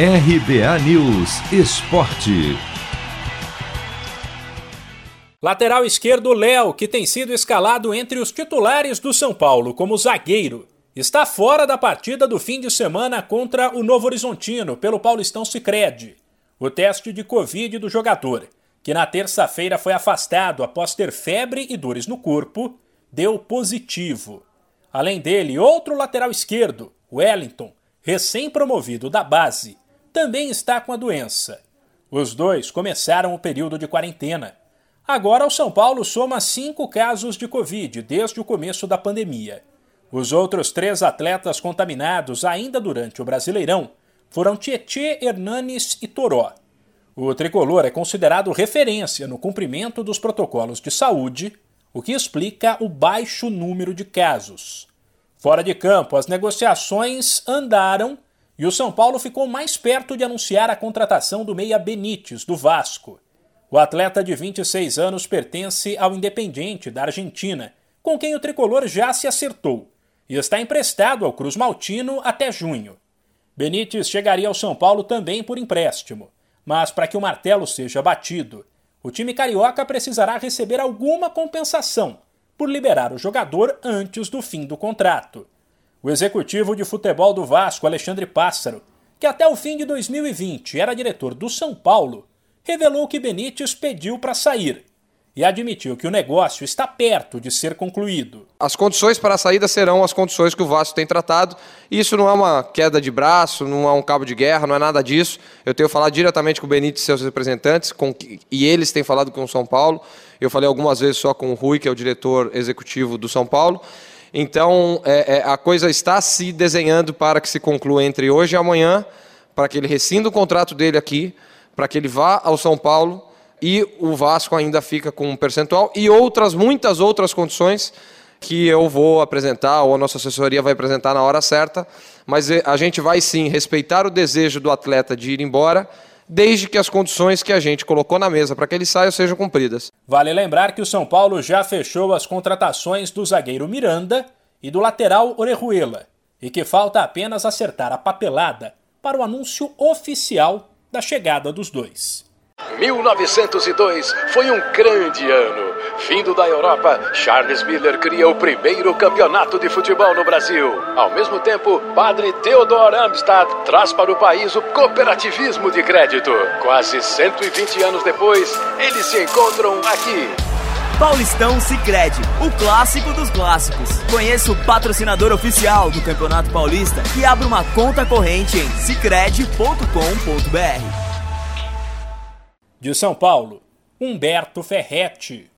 RBA News Esporte. Lateral esquerdo Léo, que tem sido escalado entre os titulares do São Paulo como zagueiro, está fora da partida do fim de semana contra o Novo Horizontino pelo Paulistão Sicredi. O teste de Covid do jogador, que na terça-feira foi afastado após ter febre e dores no corpo, deu positivo. Além dele, outro lateral esquerdo, Wellington, recém-promovido da base, também está com a doença. Os dois começaram o período de quarentena. Agora o São Paulo soma cinco casos de Covid desde o começo da pandemia. Os outros três atletas contaminados ainda durante o Brasileirão foram Tietê, Hernanes e Toró. O tricolor é considerado referência no cumprimento dos protocolos de saúde, o que explica o baixo número de casos. Fora de campo, as negociações andaram e o São Paulo ficou mais perto de anunciar a contratação do meia Benítez, do Vasco. O atleta de 26 anos pertence ao Independiente, da Argentina, com quem o tricolor já se acertou, e está emprestado ao Cruz Maltino até junho. Benítez chegaria ao São Paulo também por empréstimo, mas para que o martelo seja batido, o time carioca precisará receber alguma compensação por liberar o jogador antes do fim do contrato o executivo de futebol do Vasco, Alexandre Pássaro, que até o fim de 2020 era diretor do São Paulo, revelou que Benítez pediu para sair e admitiu que o negócio está perto de ser concluído. As condições para a saída serão as condições que o Vasco tem tratado. Isso não é uma queda de braço, não é um cabo de guerra, não é nada disso. Eu tenho falado diretamente com o Benítez e seus representantes, com, e eles têm falado com o São Paulo. Eu falei algumas vezes só com o Rui, que é o diretor executivo do São Paulo. Então, é, é, a coisa está se desenhando para que se conclua entre hoje e amanhã, para que ele rescinda o contrato dele aqui, para que ele vá ao São Paulo e o Vasco ainda fica com um percentual e outras, muitas outras condições que eu vou apresentar ou a nossa assessoria vai apresentar na hora certa, mas é, a gente vai sim respeitar o desejo do atleta de ir embora desde que as condições que a gente colocou na mesa para que ele saia sejam cumpridas. Vale lembrar que o São Paulo já fechou as contratações do zagueiro Miranda e do lateral Orejuela, e que falta apenas acertar a papelada para o anúncio oficial da chegada dos dois. 1902 foi um grande ano. Vindo da Europa, Charles Miller cria o primeiro campeonato de futebol no Brasil. Ao mesmo tempo, padre Theodor Amstad traz para o país o cooperativismo de crédito. Quase 120 anos depois, eles se encontram aqui. Paulistão Sicredi, o clássico dos clássicos. Conheça o patrocinador oficial do Campeonato Paulista e abra uma conta corrente em sicredi.com.br. De São Paulo, Humberto Ferretti.